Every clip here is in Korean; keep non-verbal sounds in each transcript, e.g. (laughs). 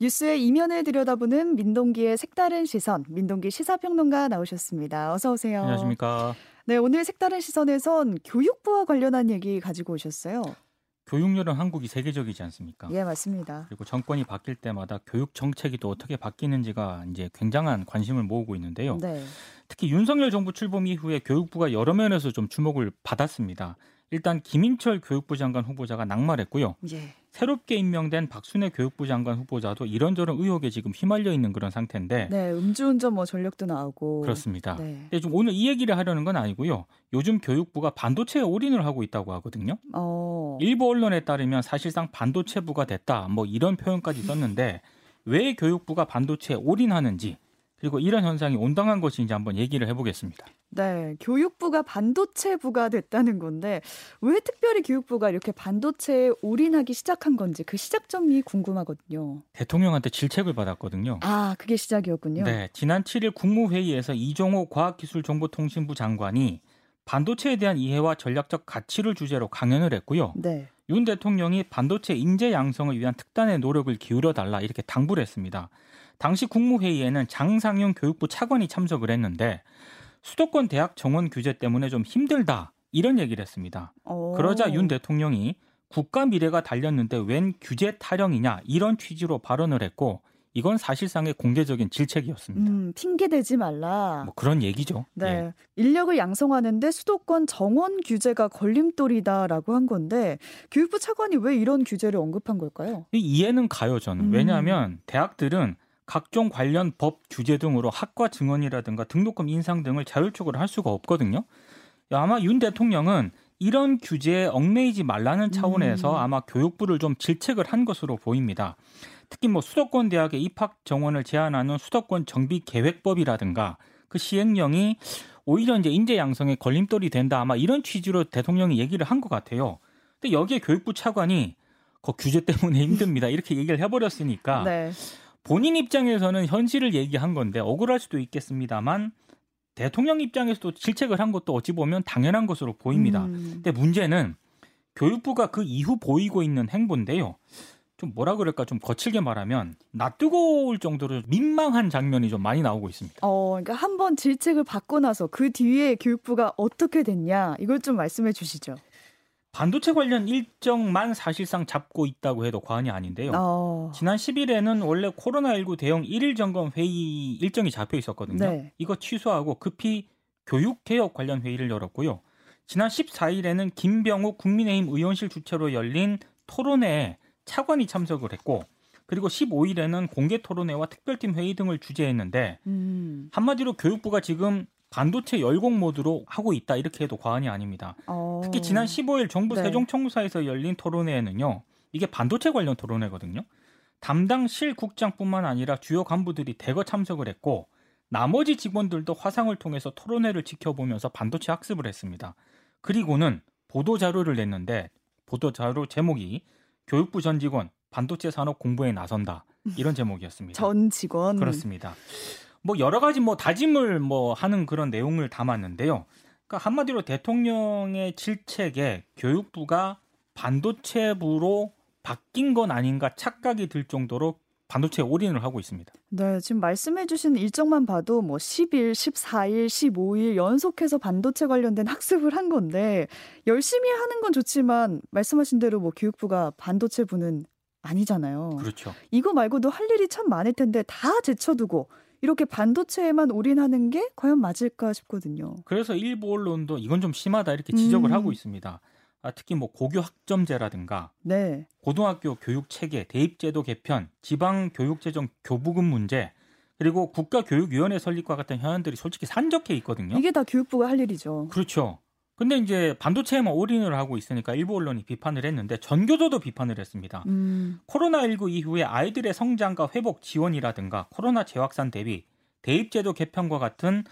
뉴스의 이면을 들여다보는 민동기의 색다른 시선, 민동기 시사평론가 나오셨습니다. 어서 오세요. 안녕하십니까. 네, 오늘 색다른 시선에선 교육부와 관련한 얘기 가지고 오셨어요. 교육열은 한국이 세계적이지 않습니까? 예, 맞습니다. 그리고 정권이 바뀔 때마다 교육 정책이 또 어떻게 바뀌는지가 이제 굉장한 관심을 모으고 있는데요. 네. 특히 윤석열 정부 출범 이후에 교육부가 여러 면에서 좀 주목을 받았습니다. 일단 김인철 교육부 장관 후보자가 낙마했고요. 예. 새롭게 임명된 박순애 교육부 장관 후보자도 이런저런 의혹에 지금 휘말려 있는 그런 상태인데 네, 음주운전 뭐 전력도 나오고 그렇습니다. 네. 근데 좀 오늘 이 얘기를 하려는 건 아니고요. 요즘 교육부가 반도체에 올인을 하고 있다고 하거든요. 어. 일부 언론에 따르면 사실상 반도체부가 됐다. 뭐 이런 표현까지 썼는데 왜 교육부가 반도체에 올인하는지 그리고 이런 현상이 온당한 것인지 한번 얘기를 해보겠습니다. 네, 교육부가 반도체부가 됐다는 건데 왜 특별히 교육부가 이렇게 반도체에 올인하기 시작한 건지 그 시작점이 궁금하거든요. 대통령한테 질책을 받았거든요. 아, 그게 시작이었군요. 네, 지난 7일 국무회의에서 이종호 과학기술정보통신부 장관이 반도체에 대한 이해와 전략적 가치를 주제로 강연을 했고요. 네. 윤 대통령이 반도체 인재 양성을 위한 특단의 노력을 기울여 달라 이렇게 당부를 했습니다. 당시 국무회의에는 장상윤 교육부 차관이 참석을 했는데 수도권 대학 정원 규제 때문에 좀 힘들다 이런 얘기를 했습니다. 어. 그러자 윤 대통령이 국가 미래가 달렸는데 웬 규제 타령이냐 이런 취지로 발언을 했고 이건 사실상의 공개적인 질책이었습니다. 음, 핑계 대지 말라. 뭐 그런 얘기죠. 네. 예. 인력을 양성하는데 수도권 정원 규제가 걸림돌이다라고 한 건데 교육부 차관이 왜 이런 규제를 언급한 걸까요? 이 이해는 가요 저는. 음. 왜냐하면 대학들은 각종 관련 법 규제 등으로 학과 증언이라든가 등록금 인상 등을 자율적으로 할 수가 없거든요. 아마 윤 대통령은 이런 규제에 얽매이지 말라는 차원에서 음. 아마 교육부를 좀 질책을 한 것으로 보입니다. 특히 뭐 수도권 대학의 입학 정원을 제한하는 수도권 정비 계획법이라든가 그 시행령이 오히려 이제 인재 양성에 걸림돌이 된다 아마 이런 취지로 대통령이 얘기를 한 것 같아요. 근데 여기에 교육부 차관이 그 규제 때문에 (laughs) 힘듭니다 이렇게 얘기를 해버렸으니까 네. 본인 입장에서는 현실을 얘기한 건데 억울할 수도 있겠습니다만 대통령 입장에서도 질책을 한 것도 어찌 보면 당연한 것으로 보입니다. 음. 근데 문제는 교육부가 그 이후 보이고 있는 행보인데요. 좀 뭐라 그럴까 좀 거칠게 말하면 낯뜨거울 정도로 민망한 장면이 좀 많이 나오고 있습니다. 어, 그러니까 한 번 질책을 받고 나서 그 뒤에 교육부가 어떻게 됐냐 이걸 좀 말씀해 주시죠. 반도체 관련 일정만 사실상 잡고 있다고 해도 과언이 아닌데요. 어. 지난 10일에는 원래 코로나19 대응 1일 점검 회의 일정이 잡혀 있었거든요. 네. 이거 취소하고 급히 교육 개혁 관련 회의를 열었고요. 지난 14일에는 김병욱 국민의힘 의원실 주최로 열린 토론회에 차관이 참석을 했고 그리고 15일에는 공개 토론회와 특별팀 회의 등을 주재했는데 음. 한마디로 교육부가 지금 반도체 열공 모드로 하고 있다 이렇게 해도 과언이 아닙니다. 어. 특히 지난 15일 정부 네. 세종청사에서 열린 토론회에는요. 이게 반도체 관련 토론회거든요. 담당 실 국장뿐만 아니라 주요 간부들이 대거 참석을 했고 나머지 직원들도 화상을 통해서 토론회를 지켜보면서 반도체 학습을 했습니다. 그리고는 보도 자료를 냈는데 보도 자료 제목이 교육부 전 직원 반도체 산업 공부에 나선다 이런 제목이었습니다. 전 직원. 그렇습니다. 뭐 여러 가지 뭐 다짐을 뭐 하는 그런 내용을 담았는데요. 그러니까 한마디로 대통령의 질책에 교육부가 반도체부로 바뀐 건 아닌가 착각이 들 정도로 반도체에 올인을 하고 있습니다. 네, 지금 말씀해 주신 일정만 봐도 뭐 10일, 14일, 15일 연속해서 반도체 관련된 (laughs) 학습을 한 건데 열심히 하는 건 좋지만 말씀하신 대로 뭐 교육부가 반도체 부는 아니잖아요. 그렇죠. 이거 말고도 할 일이 참 많을 텐데 다 제쳐두고 이렇게 반도체에만 올인하는 게 과연 맞을까 싶거든요. 그래서 일부 언론도 이건 좀 심하다 이렇게 지적을 음. 하고 있습니다. 아, 특히 뭐 고교 학점제라든가 네. 고등학교 교육 체계, 대입제도 개편, 지방 교육 재정 교부금 문제, 그리고 국가교육위원회 설립과 같은 현안들이 솔직히 산적해 있거든요. 이게 다 교육부가 할 일이죠. 그렇죠. 근데 이제 반도체에만 올인을 하고 있으니까 일부 언론이 비판을 했는데 전교조도 비판을 했습니다. 음, 코로나19 이후에 아이들의 성장과 회복 지원이라든가 코로나 재확산 대비, 대입제도 개편과 같은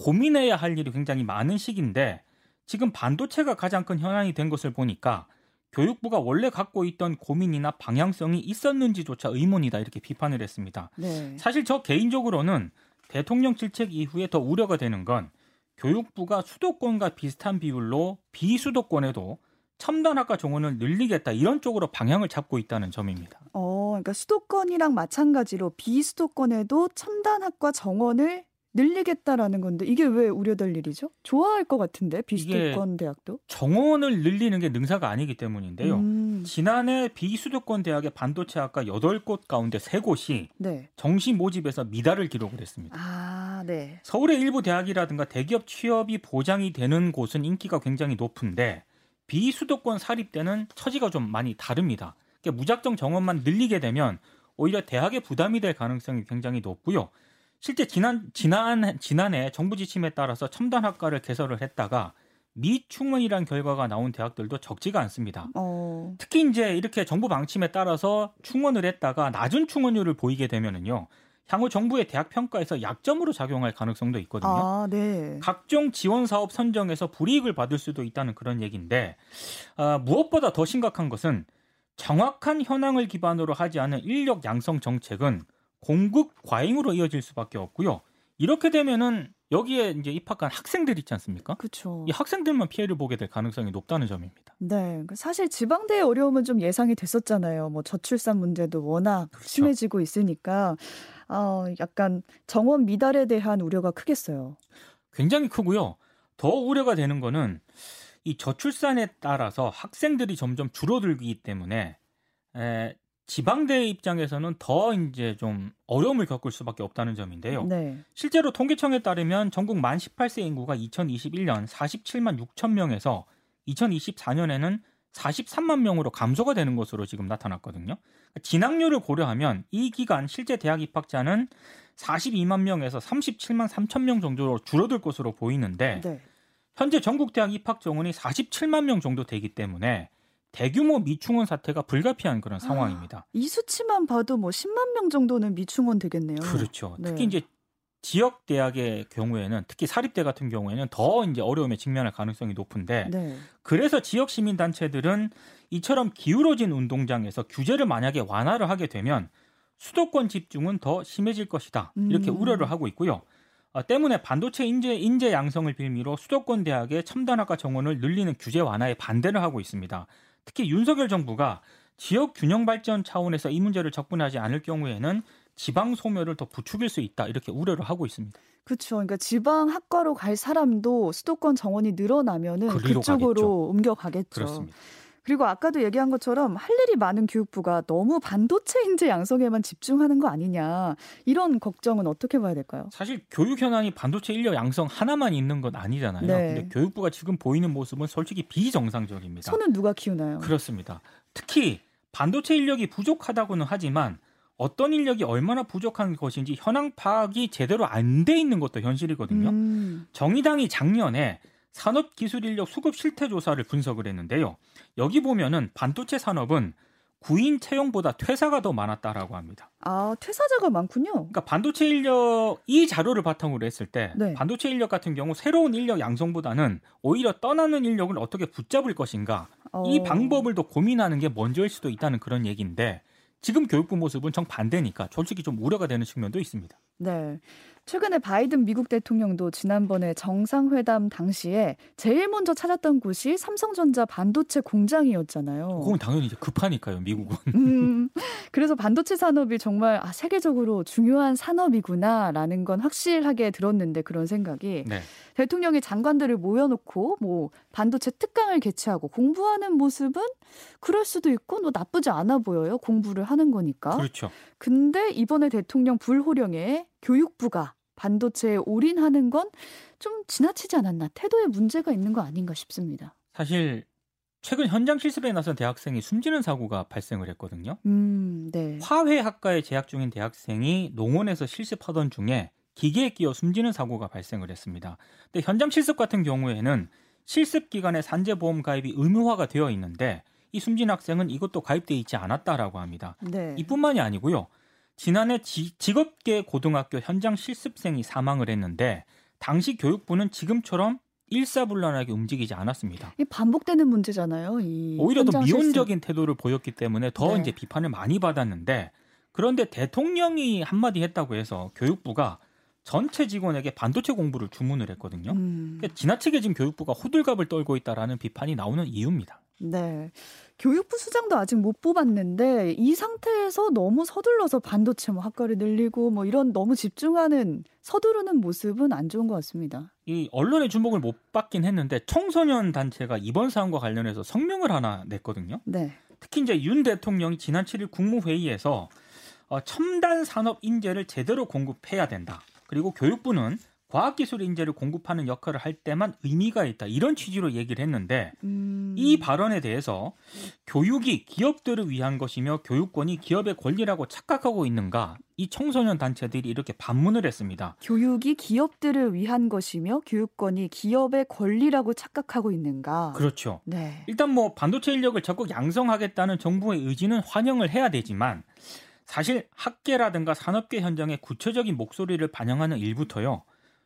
고민해야 할 일이 굉장히 많은 시기인데 지금 반도체가 가장 큰 현안이 된 것을 보니까 교육부가 원래 갖고 있던 고민이나 방향성이 있었는지조차 의문이다 이렇게 비판을 했습니다. 네. 사실 저 개인적으로는 대통령 질책 이후에 더 우려가 되는 건 교육부가 수도권과 비슷한 비율로 비수도권에도 첨단 학과 정원을 늘리겠다 이런 쪽으로 방향을 잡고 있다는 점입니다. 어, 그러니까 수도권이랑 마찬가지로 비수도권에도 첨단 학과 정원을 늘리겠다라는 건데 이게 왜 우려될 일이죠? 좋아할 것 같은데 비수도권 대학도 정원을 늘리는 게 능사가 아니기 때문인데요. 음. 지난해 비수도권 대학의 반도체 학과 8곳 가운데 3곳이 네. 정시 모집에서 미달을 기록을 했습니다. 아, 네. 서울의 일부 대학이라든가 대기업 취업이 보장이 되는 곳은 인기가 굉장히 높은데 비수도권 사립대는 처지가 좀 많이 다릅니다. 그러니까 무작정 정원만 늘리게 되면 오히려 대학의 부담이 될 가능성이 굉장히 높고요. 실제 지난 지난 지난해 정부 지침에 따라서 첨단 학과를 개설을 했다가 미충원이란 결과가 나온 대학들도 적지가 않습니다. 어... 특히 이제 이렇게 정부 방침에 따라서 충원을 했다가 낮은 충원율을 보이게 되면은요. 향후 정부의 대학 평가에서 약점으로 작용할 가능성도 있거든요. 아, 네. 각종 지원 사업 선정에서 불이익을 받을 수도 있다는 그런 얘기인데 아, 무엇보다 더 심각한 것은 정확한 현황을 기반으로 하지 않은 인력 양성 정책은 공급 과잉으로 이어질 수밖에 없고요. 이렇게 되면은 여기에 이제 입학한 학생들 있지 않습니까? 그렇죠. 이 학생들만 피해를 보게 될 가능성이 높다는 점입니다. 네, 그 사실 지방대의 어려움은 좀 예상이 됐었잖아요. 뭐 저출산 문제도 워낙 그렇죠. 심해지고 있으니까 어, 약간 정원 미달에 대한 우려가 크겠어요. 굉장히 크고요. 더 우려가 되는 거는 이 저출산에 따라서 학생들이 점점 줄어들기 때문에 에, 지방대 입장에서는 더 이제 좀 어려움을 겪을 수밖에 없다는 점인데요. 네. 실제로 통계청에 따르면 전국 만 18세 인구가 2021년 47만 6천 명에서 2024년에는 43만 명으로 감소가 되는 것으로 지금 나타났거든요. 진학률을 고려하면 이 기간 실제 대학 입학자는 42만 명에서 37만 3천 명 정도로 줄어들 것으로 보이는데 네. 현재 전국 대학 입학 정원이 47만 명 정도 되기 때문에 대규모 미충원 사태가 불가피한 그런 아, 상황입니다. 아, 이 수치만 봐도 뭐 10만 명 정도는 미충원 되겠네요. 그렇죠. 네. 특히 이제 지역 대학의 경우에는 특히 사립대 같은 경우에는 더 이제 어려움에 직면할 가능성이 높은데 네. 그래서 지역 시민 단체들은 이처럼 기울어진 운동장에서 규제를 만약에 완화를 하게 되면 수도권 집중은 더 심해질 것이다 이렇게 음. 우려를 하고 있고요. 어, 때문에 반도체 인재 인재 양성을 빌미로 수도권 대학의 첨단학과 정원을 늘리는 규제 완화에 반대를 하고 있습니다. 특히 윤석열 정부가 지역 균형 발전 차원에서 이 문제를 접근하지 않을 경우에는 지방 소멸을 더 부추길 수 있다 이렇게 우려를 하고 있습니다. 그렇죠. 그러니까 지방 학과로 갈 사람도 수도권 정원이 늘어나면은 그쪽으로 가겠죠. 옮겨 가겠죠. 그렇습니다. 그리고 아까도 얘기한 것처럼 할 일이 많은 교육부가 너무 반도체 인재 양성에만 집중하는 거 아니냐 이런 걱정은 어떻게 봐야 될까요? 사실 교육 현안이 반도체 인력 양성 하나만 있는 건 아니잖아요. 네. 근데 교육부가 지금 보이는 모습은 솔직히 비정상적입니다. 손은 누가 키우나요? 그렇습니다. 특히 반도체 인력이 부족하다고는 하지만 어떤 인력이 얼마나 부족한 것인지 현황 파악이 제대로 안 돼 있는 것도 현실이거든요. 음. 정의당이 작년에 산업기술인력 수급 실태 조사를 분석을 했는데요. 여기 보면은 반도체 산업은 구인 채용보다 퇴사가 더 많았다라고 합니다. 아, 퇴사자가 많군요. 그러니까 반도체 인력 이 자료를 바탕으로 했을 때 네. 반도체 인력 같은 경우 새로운 인력 양성보다는 오히려 떠나는 인력을 어떻게 붙잡을 것인가 어... 이 방법을 더 고민하는 게 먼저일 수도 있다는 그런 얘기인데 지금 교육부 모습은 정반대니까 솔직히 좀 우려가 되는 측면도 있습니다. 네. 최근에 바이든 미국 대통령도 지난번에 정상회담 당시에 제일 먼저 찾았던 곳이 삼성전자 반도체 공장이었잖아요. 그건 당연히 이제 급하니까요, 미국은. 음, 그래서 반도체 산업이 정말 아, 세계적으로 중요한 산업이구나라는 건 확실하게 들었는데 그런 생각이 네. 대통령이 장관들을 모여놓고 뭐 반도체 특강을 개최하고 공부하는 모습은 그럴 수도 있고 뭐 나쁘지 않아 보여요. 공부를 하는 거니까. 그렇죠. 근데 이번에 대통령 불호령에 교육부가 반도체에 올인하는 건 좀 지나치지 않았나 태도에 문제가 있는 거 아닌가 싶습니다. 사실 최근 현장 실습에 나선 대학생이 숨지는 사고가 발생을 했거든요. 음, 네. 화훼학과에 재학 중인 대학생이 농원에서 실습하던 중에 기계에 끼어 숨지는 사고가 발생을 했습니다. 근데 현장 실습 같은 경우에는 실습 기간에 산재보험 가입이 의무화가 되어 있는데 이 숨진 학생은 이것도 가입돼 있지 않았다라고 합니다. 네. 이뿐만이 아니고요. 지난해 지, 직업계 고등학교 현장 실습생이 사망을 했는데 당시 교육부는 지금처럼 일사불란하게 움직이지 않았습니다. 이 반복되는 문제잖아요. 이 오히려 더 미온적인 실습. 태도를 보였기 때문에 더 네. 이제 비판을 많이 받았는데 그런데 대통령이 한마디 했다고 해서 교육부가 전체 직원에게 반도체 공부를 주문을 했거든요. 음. 그러니까 지나치게 지금 교육부가 호들갑을 떨고 있다라는 비판이 나오는 이유입니다. 네. 교육부 수장도 아직 못 뽑았는데 이 상태에서 너무 서둘러서 반도체 뭐 학과를 늘리고 뭐 이런 너무 집중하는 서두르는 모습은 안 좋은 것 같습니다. 이 언론의 주목을 못 받긴 했는데 청소년 단체가 이번 사안과 관련해서 성명을 하나 냈거든요. 네. 특히 이제 윤 대통령이 지난 7일 국무회의에서 어, 첨단 산업 인재를 제대로 공급해야 된다. 그리고 교육부는 과학기술 인재를 공급하는 역할을 할 때만 의미가 있다. 이런 취지로 얘기를 했는데 음... 이 발언에 대해서 교육이 기업들을 위한 것이며 교육권이 기업의 권리라고 착각하고 있는가? 이 청소년 단체들이 이렇게 반문을 했습니다. 교육이 기업들을 위한 것이며 교육권이 기업의 권리라고 착각하고 있는가? 그렇죠. 네. 일단 뭐 반도체 인력을 적극 양성하겠다는 정부의 의지는 환영을 해야 되지만 사실 학계라든가 산업계 현장의 구체적인 목소리를 반영하는 일부터요.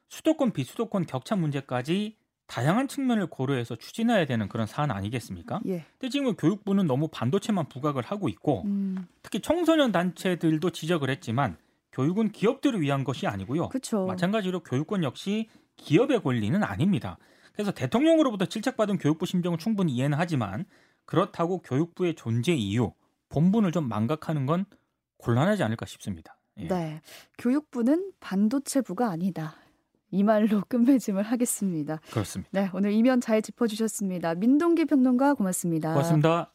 수도권 비수도권 격차 문제까지 다양한 측면을 고려해서 추진해야 되는 그런 사안 아니겠습니까? 예. 근데 지금 교육부는 너무 반도체만 부각을 하고 있고 음. 특히 청소년 단체들도 지적을 했지만 교육은 기업들을 위한 것이 아니고요. 그쵸. 마찬가지로 교육권 역시 기업의 권리는 아닙니다. 그래서 대통령으로부터 질책받은 교육부 심정은 충분히 이해는 하지만 그렇다고 교육부의 존재 이유, 본분을 좀 망각하는 건 곤란하지 않을까 싶습니다. 예. 네. 교육부는 반도체부가 아니다. 이 말로 (laughs) 끝맺음을 하겠습니다. 그렇습니다. 네, 오늘 이면 잘 짚어주셨습니다. 민동기 평론가 고맙습니다. 고맙습니다.